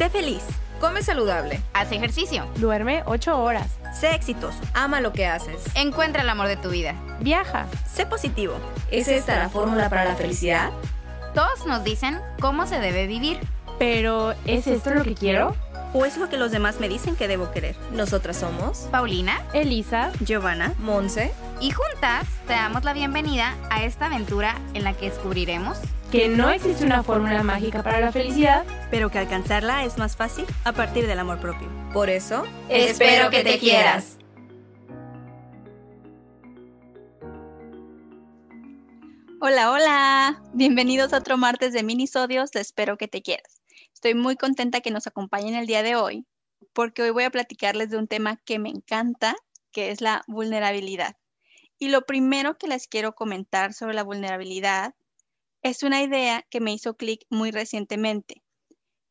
Sé feliz. Come saludable. Haz ejercicio. Duerme 8 horas. Sé exitoso. Ama lo que haces. Encuentra el amor de tu vida. Viaja. Sé positivo. ¿Es esta la fórmula para la felicidad? Todos nos dicen cómo se debe vivir. Pero, ¿es esto lo que quiero? ¿O es lo que los demás me dicen que debo querer? Nosotras somos Paulina, Elisa, Giovanna, Monse. y juntas te damos la bienvenida a esta aventura en la que descubriremos que no existe una fórmula mágica para la felicidad, pero que alcanzarla es más fácil a partir del amor propio. Por eso, Espero que te quieras. Hola, hola. Bienvenidos a otro martes de minisodios de Espero que te quieras. Estoy muy contenta que nos acompañen el día de hoy porque hoy voy a platicarles de un tema que me encanta, que es la vulnerabilidad. Y lo primero que les quiero comentar sobre la vulnerabilidad es una idea que me hizo clic muy recientemente.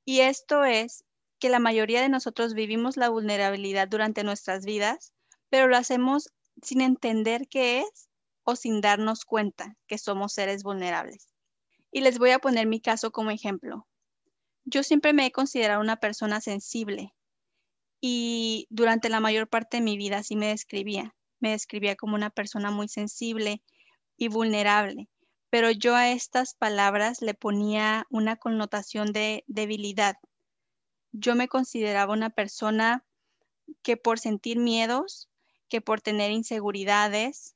Y esto es que la mayoría de nosotros vivimos la vulnerabilidad durante nuestras vidas, pero lo hacemos sin entender qué es o sin darnos cuenta que somos seres vulnerables. Y les voy a poner mi caso como ejemplo. Yo siempre me he considerado una persona sensible y durante la mayor parte de mi vida así me describía. Me describía como una persona muy sensible y vulnerable, pero yo a estas palabras le ponía una connotación de debilidad. Yo me consideraba una persona que por sentir miedos, que por tener inseguridades,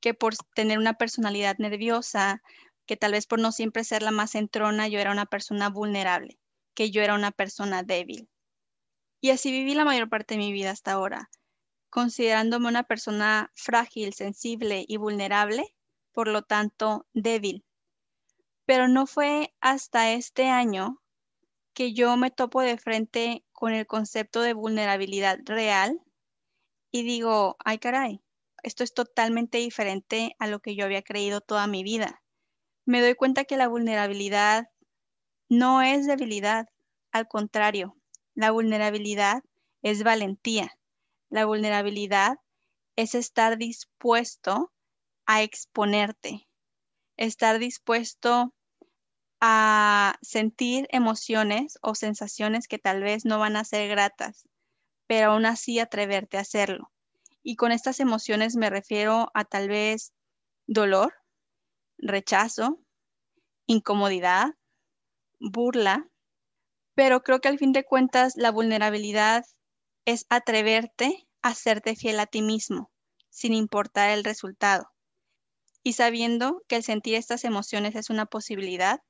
que por tener una personalidad nerviosa, que tal vez por no siempre ser la más entrona, yo era una persona vulnerable, que yo era una persona débil. Y así viví la mayor parte de mi vida hasta ahora, considerándome una persona frágil, sensible y vulnerable, por lo tanto débil. Pero no fue hasta este año que yo me topo de frente con el concepto de vulnerabilidad real y digo, ay caray, esto es totalmente diferente a lo que yo había creído toda mi vida. Me doy cuenta que la vulnerabilidad no es debilidad, al contrario, la vulnerabilidad es valentía. La vulnerabilidad es estar dispuesto a exponerte, estar dispuesto a sentir emociones o sensaciones que tal vez no van a ser gratas, pero aún así atreverte a hacerlo. Y con estas emociones me refiero a tal vez dolor, rechazo, incomodidad, burla, pero creo que al fin de cuentas la vulnerabilidad es atreverte a serte fiel a ti mismo, sin importar el resultado. Y sabiendo que el sentir estas emociones es una posibilidad,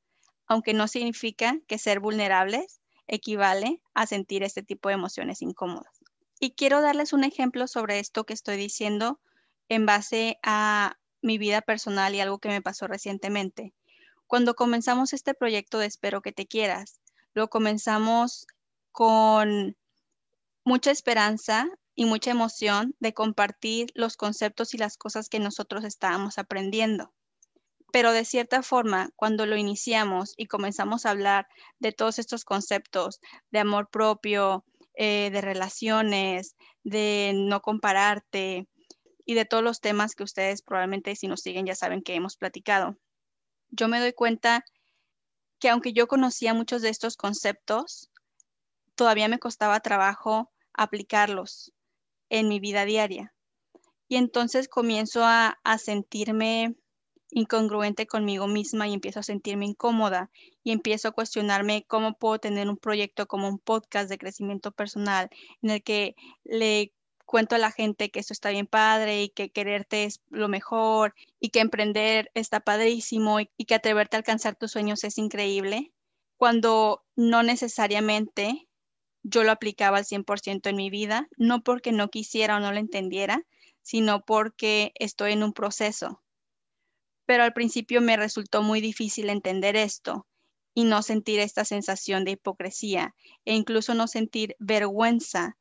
aunque no significa que ser vulnerables equivale a sentir este tipo de emociones incómodas. Y quiero darles un ejemplo sobre esto que estoy diciendo en base a mi vida personal y algo que me pasó recientemente. Cuando comenzamos este proyecto de Espero que te quieras, lo comenzamos con mucha esperanza y mucha emoción de compartir los conceptos y las cosas que nosotros estábamos aprendiendo. Pero de cierta forma, cuando lo iniciamos y comenzamos a hablar de todos estos conceptos de amor propio, eh, de relaciones, de no compararte y de todos los temas que ustedes probablemente si nos siguen ya saben que hemos platicado. Yo me doy cuenta que aunque yo conocía muchos de estos conceptos, todavía me costaba trabajo aplicarlos en mi vida diaria. Y entonces comienzo a, a sentirme incongruente conmigo misma y empiezo a sentirme incómoda y empiezo a cuestionarme cómo puedo tener un proyecto como un podcast de crecimiento personal en el que le cuento a la gente que esto está bien padre y que quererte es lo mejor y que emprender está padrísimo y, y que atreverte a alcanzar tus sueños es increíble, cuando no necesariamente yo lo aplicaba al 100% en mi vida, no porque no quisiera o no lo entendiera, sino porque estoy en un proceso pero al principio me resultó muy difícil entender esto y no sentir esta sensación de hipocresía e incluso no sentir vergüenza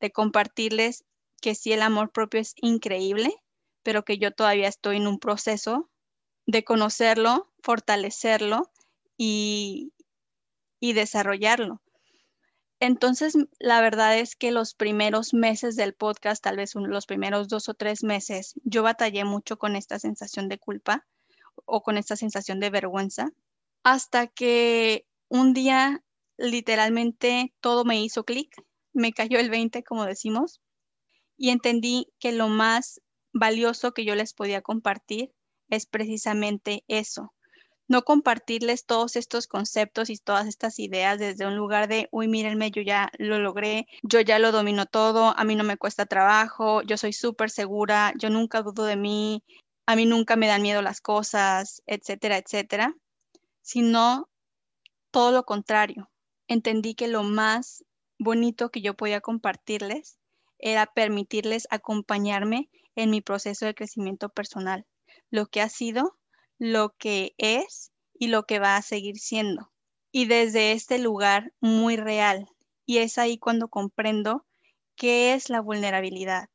de compartirles que sí el amor propio es increíble, pero que yo todavía estoy en un proceso de conocerlo, fortalecerlo y, y desarrollarlo. Entonces, la verdad es que los primeros meses del podcast, tal vez los primeros dos o tres meses, yo batallé mucho con esta sensación de culpa o con esta sensación de vergüenza, hasta que un día literalmente todo me hizo clic, me cayó el 20, como decimos, y entendí que lo más valioso que yo les podía compartir es precisamente eso. No compartirles todos estos conceptos y todas estas ideas desde un lugar de, uy, mírenme, yo ya lo logré, yo ya lo domino todo, a mí no me cuesta trabajo, yo soy súper segura, yo nunca dudo de mí, a mí nunca me dan miedo las cosas, etcétera, etcétera, sino todo lo contrario. Entendí que lo más bonito que yo podía compartirles era permitirles acompañarme en mi proceso de crecimiento personal, lo que ha sido, lo que es y lo que va a seguir siendo. Y desde este lugar muy real. Y es ahí cuando comprendo qué es la vulnerabilidad.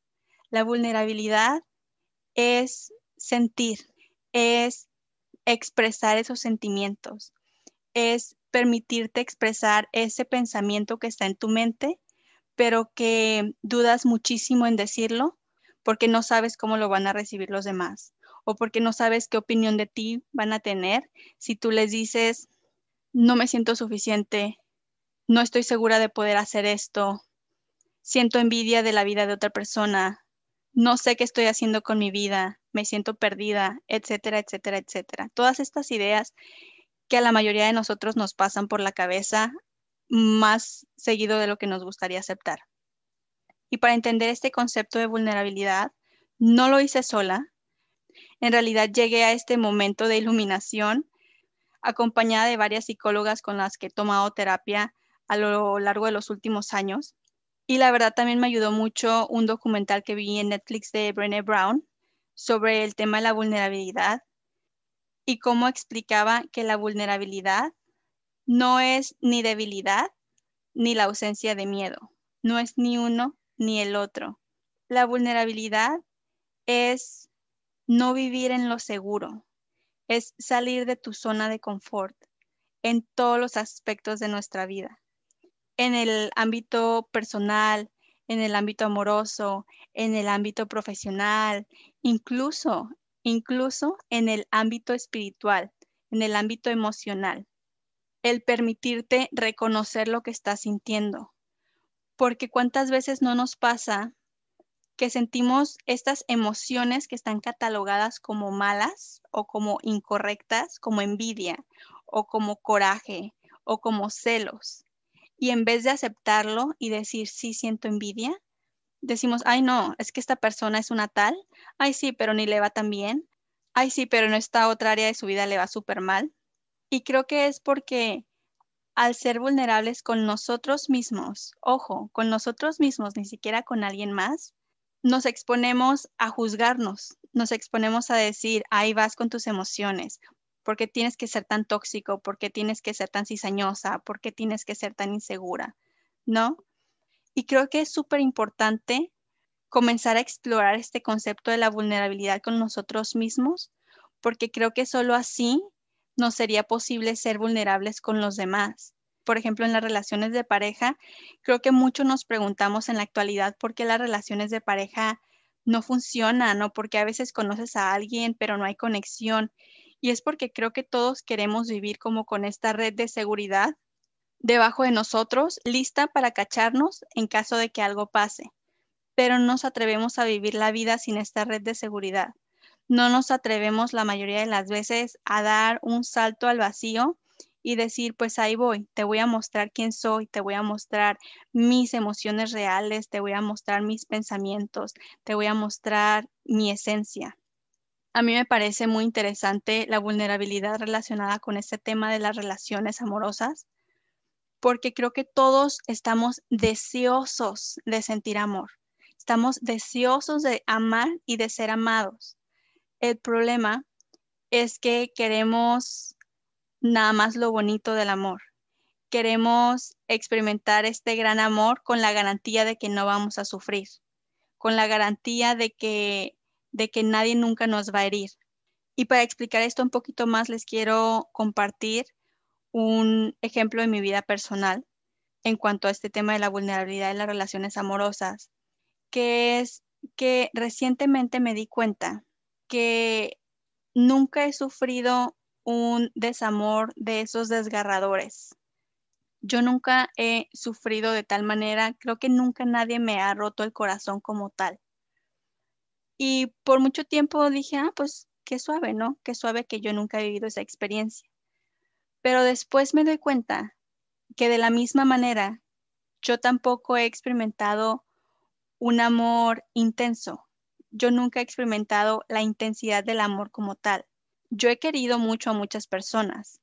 La vulnerabilidad es sentir, es expresar esos sentimientos, es permitirte expresar ese pensamiento que está en tu mente, pero que dudas muchísimo en decirlo porque no sabes cómo lo van a recibir los demás o porque no sabes qué opinión de ti van a tener si tú les dices, no me siento suficiente, no estoy segura de poder hacer esto, siento envidia de la vida de otra persona, no sé qué estoy haciendo con mi vida, me siento perdida, etcétera, etcétera, etcétera. Todas estas ideas que a la mayoría de nosotros nos pasan por la cabeza más seguido de lo que nos gustaría aceptar. Y para entender este concepto de vulnerabilidad, no lo hice sola. En realidad llegué a este momento de iluminación acompañada de varias psicólogas con las que he tomado terapia a lo largo de los últimos años. Y la verdad también me ayudó mucho un documental que vi en Netflix de Brené Brown sobre el tema de la vulnerabilidad y cómo explicaba que la vulnerabilidad no es ni debilidad ni la ausencia de miedo, no es ni uno ni el otro. La vulnerabilidad es no vivir en lo seguro, es salir de tu zona de confort en todos los aspectos de nuestra vida, en el ámbito personal, en el ámbito amoroso, en el ámbito profesional, incluso, incluso en el ámbito espiritual, en el ámbito emocional. El permitirte reconocer lo que estás sintiendo. Porque cuántas veces no nos pasa que sentimos estas emociones que están catalogadas como malas o como incorrectas, como envidia o como coraje o como celos. Y en vez de aceptarlo y decir, sí, siento envidia, decimos, ay, no, es que esta persona es una tal, ay, sí, pero ni le va tan bien, ay, sí, pero en esta otra área de su vida le va súper mal. Y creo que es porque al ser vulnerables con nosotros mismos, ojo, con nosotros mismos, ni siquiera con alguien más, nos exponemos a juzgarnos, nos exponemos a decir, ahí vas con tus emociones, ¿por qué tienes que ser tan tóxico? ¿Por qué tienes que ser tan cizañosa? ¿Por qué tienes que ser tan insegura? ¿No? Y creo que es súper importante comenzar a explorar este concepto de la vulnerabilidad con nosotros mismos, porque creo que solo así nos sería posible ser vulnerables con los demás. Por ejemplo, en las relaciones de pareja, creo que mucho nos preguntamos en la actualidad por qué las relaciones de pareja no funcionan o porque a veces conoces a alguien pero no hay conexión. Y es porque creo que todos queremos vivir como con esta red de seguridad debajo de nosotros, lista para cacharnos en caso de que algo pase. Pero no nos atrevemos a vivir la vida sin esta red de seguridad. No nos atrevemos la mayoría de las veces a dar un salto al vacío y decir, pues ahí voy, te voy a mostrar quién soy, te voy a mostrar mis emociones reales, te voy a mostrar mis pensamientos, te voy a mostrar mi esencia. A mí me parece muy interesante la vulnerabilidad relacionada con este tema de las relaciones amorosas, porque creo que todos estamos deseosos de sentir amor, estamos deseosos de amar y de ser amados. El problema es que queremos nada más lo bonito del amor. Queremos experimentar este gran amor con la garantía de que no vamos a sufrir, con la garantía de que de que nadie nunca nos va a herir. Y para explicar esto un poquito más, les quiero compartir un ejemplo de mi vida personal en cuanto a este tema de la vulnerabilidad de las relaciones amorosas, que es que recientemente me di cuenta que nunca he sufrido un desamor de esos desgarradores. Yo nunca he sufrido de tal manera, creo que nunca nadie me ha roto el corazón como tal. Y por mucho tiempo dije, ah, pues qué suave, ¿no? Qué suave que yo nunca he vivido esa experiencia. Pero después me doy cuenta que de la misma manera yo tampoco he experimentado un amor intenso. Yo nunca he experimentado la intensidad del amor como tal. Yo he querido mucho a muchas personas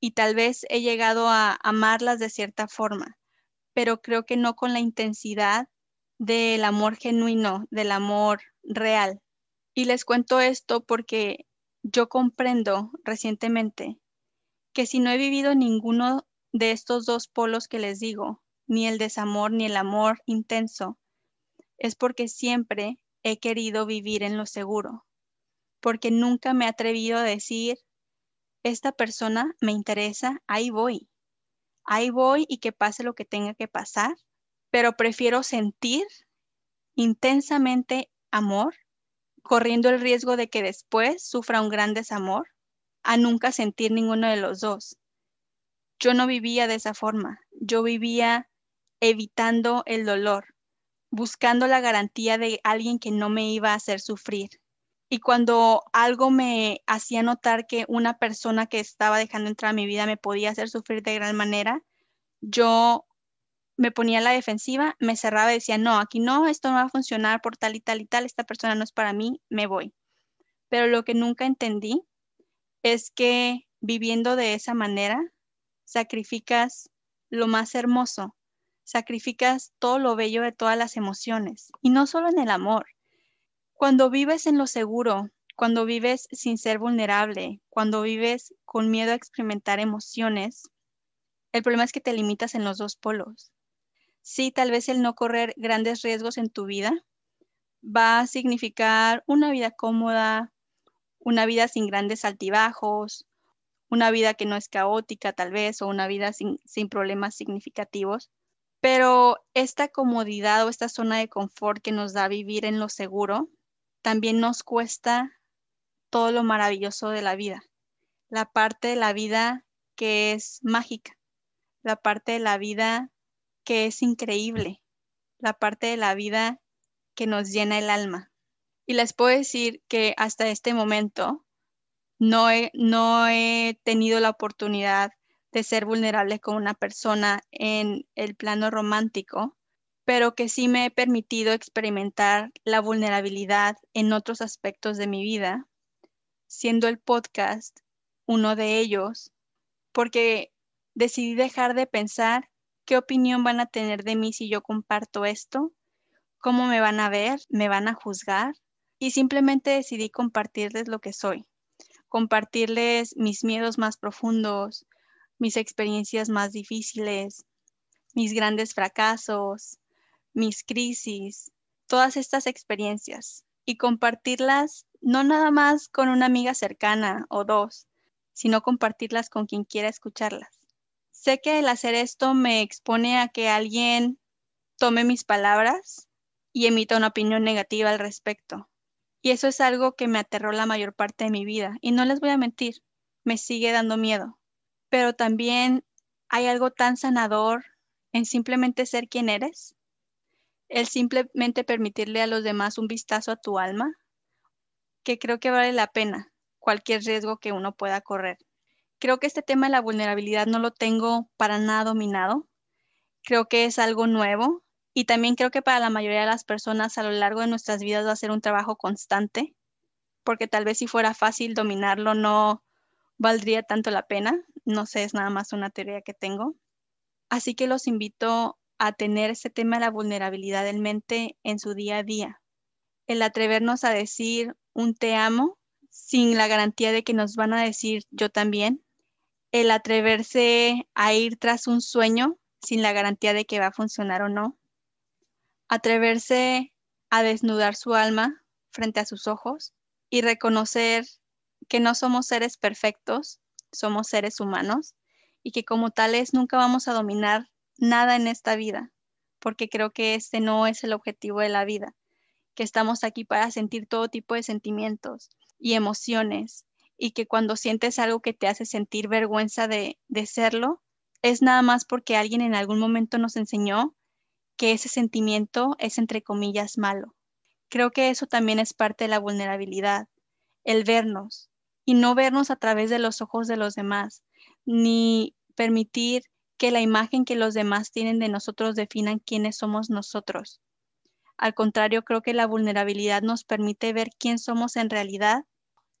y tal vez he llegado a amarlas de cierta forma, pero creo que no con la intensidad del amor genuino, del amor real. Y les cuento esto porque yo comprendo recientemente que si no he vivido ninguno de estos dos polos que les digo, ni el desamor ni el amor intenso, es porque siempre he querido vivir en lo seguro, porque nunca me he atrevido a decir, esta persona me interesa, ahí voy, ahí voy y que pase lo que tenga que pasar, pero prefiero sentir intensamente amor, corriendo el riesgo de que después sufra un gran desamor, a nunca sentir ninguno de los dos. Yo no vivía de esa forma, yo vivía evitando el dolor, buscando la garantía de alguien que no me iba a hacer sufrir. Y cuando algo me hacía notar que una persona que estaba dejando entrar a mi vida me podía hacer sufrir de gran manera, yo me ponía a la defensiva, me cerraba y decía, no, aquí no, esto no va a funcionar por tal y tal y tal, esta persona no es para mí, me voy. Pero lo que nunca entendí es que viviendo de esa manera, sacrificas lo más hermoso, sacrificas todo lo bello de todas las emociones, y no solo en el amor. Cuando vives en lo seguro, cuando vives sin ser vulnerable, cuando vives con miedo a experimentar emociones, el problema es que te limitas en los dos polos. Sí, tal vez el no correr grandes riesgos en tu vida va a significar una vida cómoda, una vida sin grandes altibajos, una vida que no es caótica tal vez, o una vida sin, sin problemas significativos. Pero esta comodidad o esta zona de confort que nos da vivir en lo seguro, también nos cuesta todo lo maravilloso de la vida. La parte de la vida que es mágica, la parte de la vida que es increíble, la parte de la vida que nos llena el alma. Y les puedo decir que hasta este momento no he, no he tenido la oportunidad de ser vulnerable con una persona en el plano romántico, pero que sí me he permitido experimentar la vulnerabilidad en otros aspectos de mi vida, siendo el podcast uno de ellos, porque decidí dejar de pensar qué opinión van a tener de mí si yo comparto esto, cómo me van a ver, me van a juzgar, y simplemente decidí compartirles lo que soy, compartirles mis miedos más profundos, mis experiencias más difíciles, mis grandes fracasos, mis crisis, todas estas experiencias y compartirlas no nada más con una amiga cercana o dos, sino compartirlas con quien quiera escucharlas. Sé que el hacer esto me expone a que alguien tome mis palabras y emita una opinión negativa al respecto. Y eso es algo que me aterró la mayor parte de mi vida. Y no les voy a mentir, me sigue dando miedo pero también hay algo tan sanador en simplemente ser quien eres, el simplemente permitirle a los demás un vistazo a tu alma, que creo que vale la pena cualquier riesgo que uno pueda correr. Creo que este tema de la vulnerabilidad no lo tengo para nada dominado. Creo que es algo nuevo y también creo que para la mayoría de las personas a lo largo de nuestras vidas va a ser un trabajo constante, porque tal vez si fuera fácil dominarlo no valdría tanto la pena. No sé, es nada más una teoría que tengo. Así que los invito a tener ese tema de la vulnerabilidad en mente en su día a día. El atrevernos a decir un te amo sin la garantía de que nos van a decir yo también. El atreverse a ir tras un sueño sin la garantía de que va a funcionar o no. Atreverse a desnudar su alma frente a sus ojos y reconocer que no somos seres perfectos, somos seres humanos y que como tales nunca vamos a dominar nada en esta vida, porque creo que este no es el objetivo de la vida, que estamos aquí para sentir todo tipo de sentimientos y emociones y que cuando sientes algo que te hace sentir vergüenza de, de serlo, es nada más porque alguien en algún momento nos enseñó que ese sentimiento es entre comillas malo. Creo que eso también es parte de la vulnerabilidad, el vernos y no vernos a través de los ojos de los demás, ni permitir que la imagen que los demás tienen de nosotros definan quiénes somos nosotros. Al contrario, creo que la vulnerabilidad nos permite ver quién somos en realidad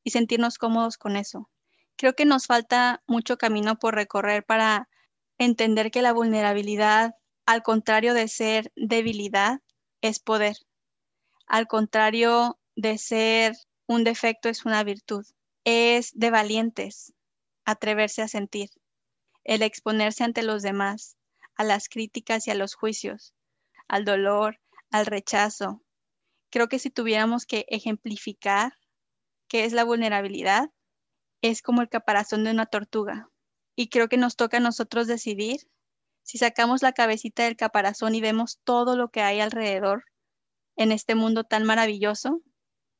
y sentirnos cómodos con eso. Creo que nos falta mucho camino por recorrer para entender que la vulnerabilidad, al contrario de ser debilidad, es poder. Al contrario de ser un defecto, es una virtud. Es de valientes atreverse a sentir, el exponerse ante los demás, a las críticas y a los juicios, al dolor, al rechazo. Creo que si tuviéramos que ejemplificar qué es la vulnerabilidad, es como el caparazón de una tortuga. Y creo que nos toca a nosotros decidir si sacamos la cabecita del caparazón y vemos todo lo que hay alrededor en este mundo tan maravilloso,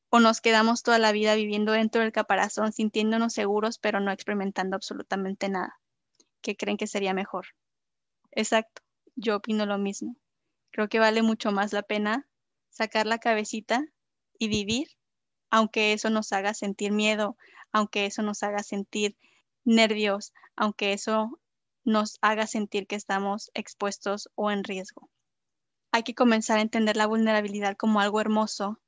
o nos quedamos toda la vida viviendo dentro del caparazón sintiéndonos seguros pero no experimentando absolutamente nada. ¿Qué creen que sería mejor? Exacto, yo opino lo mismo. Creo que vale mucho más la pena sacar la cabecita y vivir, aunque eso nos haga sentir miedo, aunque eso nos haga sentir nervios, aunque eso nos haga sentir que estamos expuestos o en riesgo. Hay que comenzar a entender la vulnerabilidad como algo hermoso,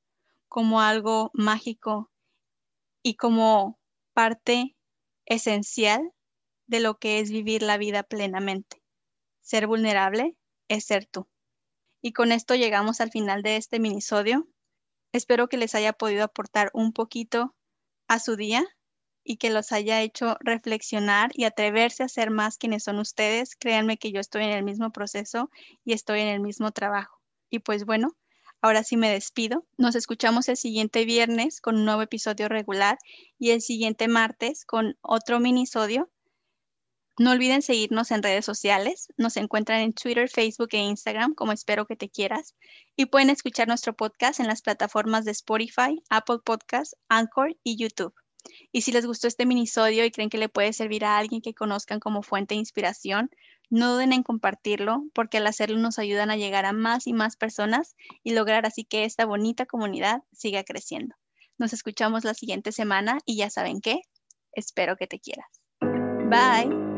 como algo mágico y como parte esencial de lo que es vivir la vida plenamente. Ser vulnerable es ser tú. Y con esto llegamos al final de este minisodio. Espero que les haya podido aportar un poquito a su día y que los haya hecho reflexionar y atreverse a ser más quienes son ustedes. Créanme que yo estoy en el mismo proceso y estoy en el mismo trabajo. Y pues bueno, ahora sí me despido. Nos escuchamos el siguiente viernes con un nuevo episodio regular y el siguiente martes con otro minisodio no olviden seguirnos en redes sociales. Nos encuentran en Twitter, Facebook e Instagram como Espero que te quieras. Y pueden escuchar nuestro podcast en las plataformas de Spotify, Apple Podcasts, Anchor y YouTube. Y si les gustó este minisodio y creen que le puede servir a alguien que conozcan como fuente de inspiración, no duden en compartirlo porque al hacerlo nos ayudan a llegar a más y más personas y lograr así que esta bonita comunidad siga creciendo. Nos escuchamos la siguiente semana y ya saben qué, espero que te quieras. Bye.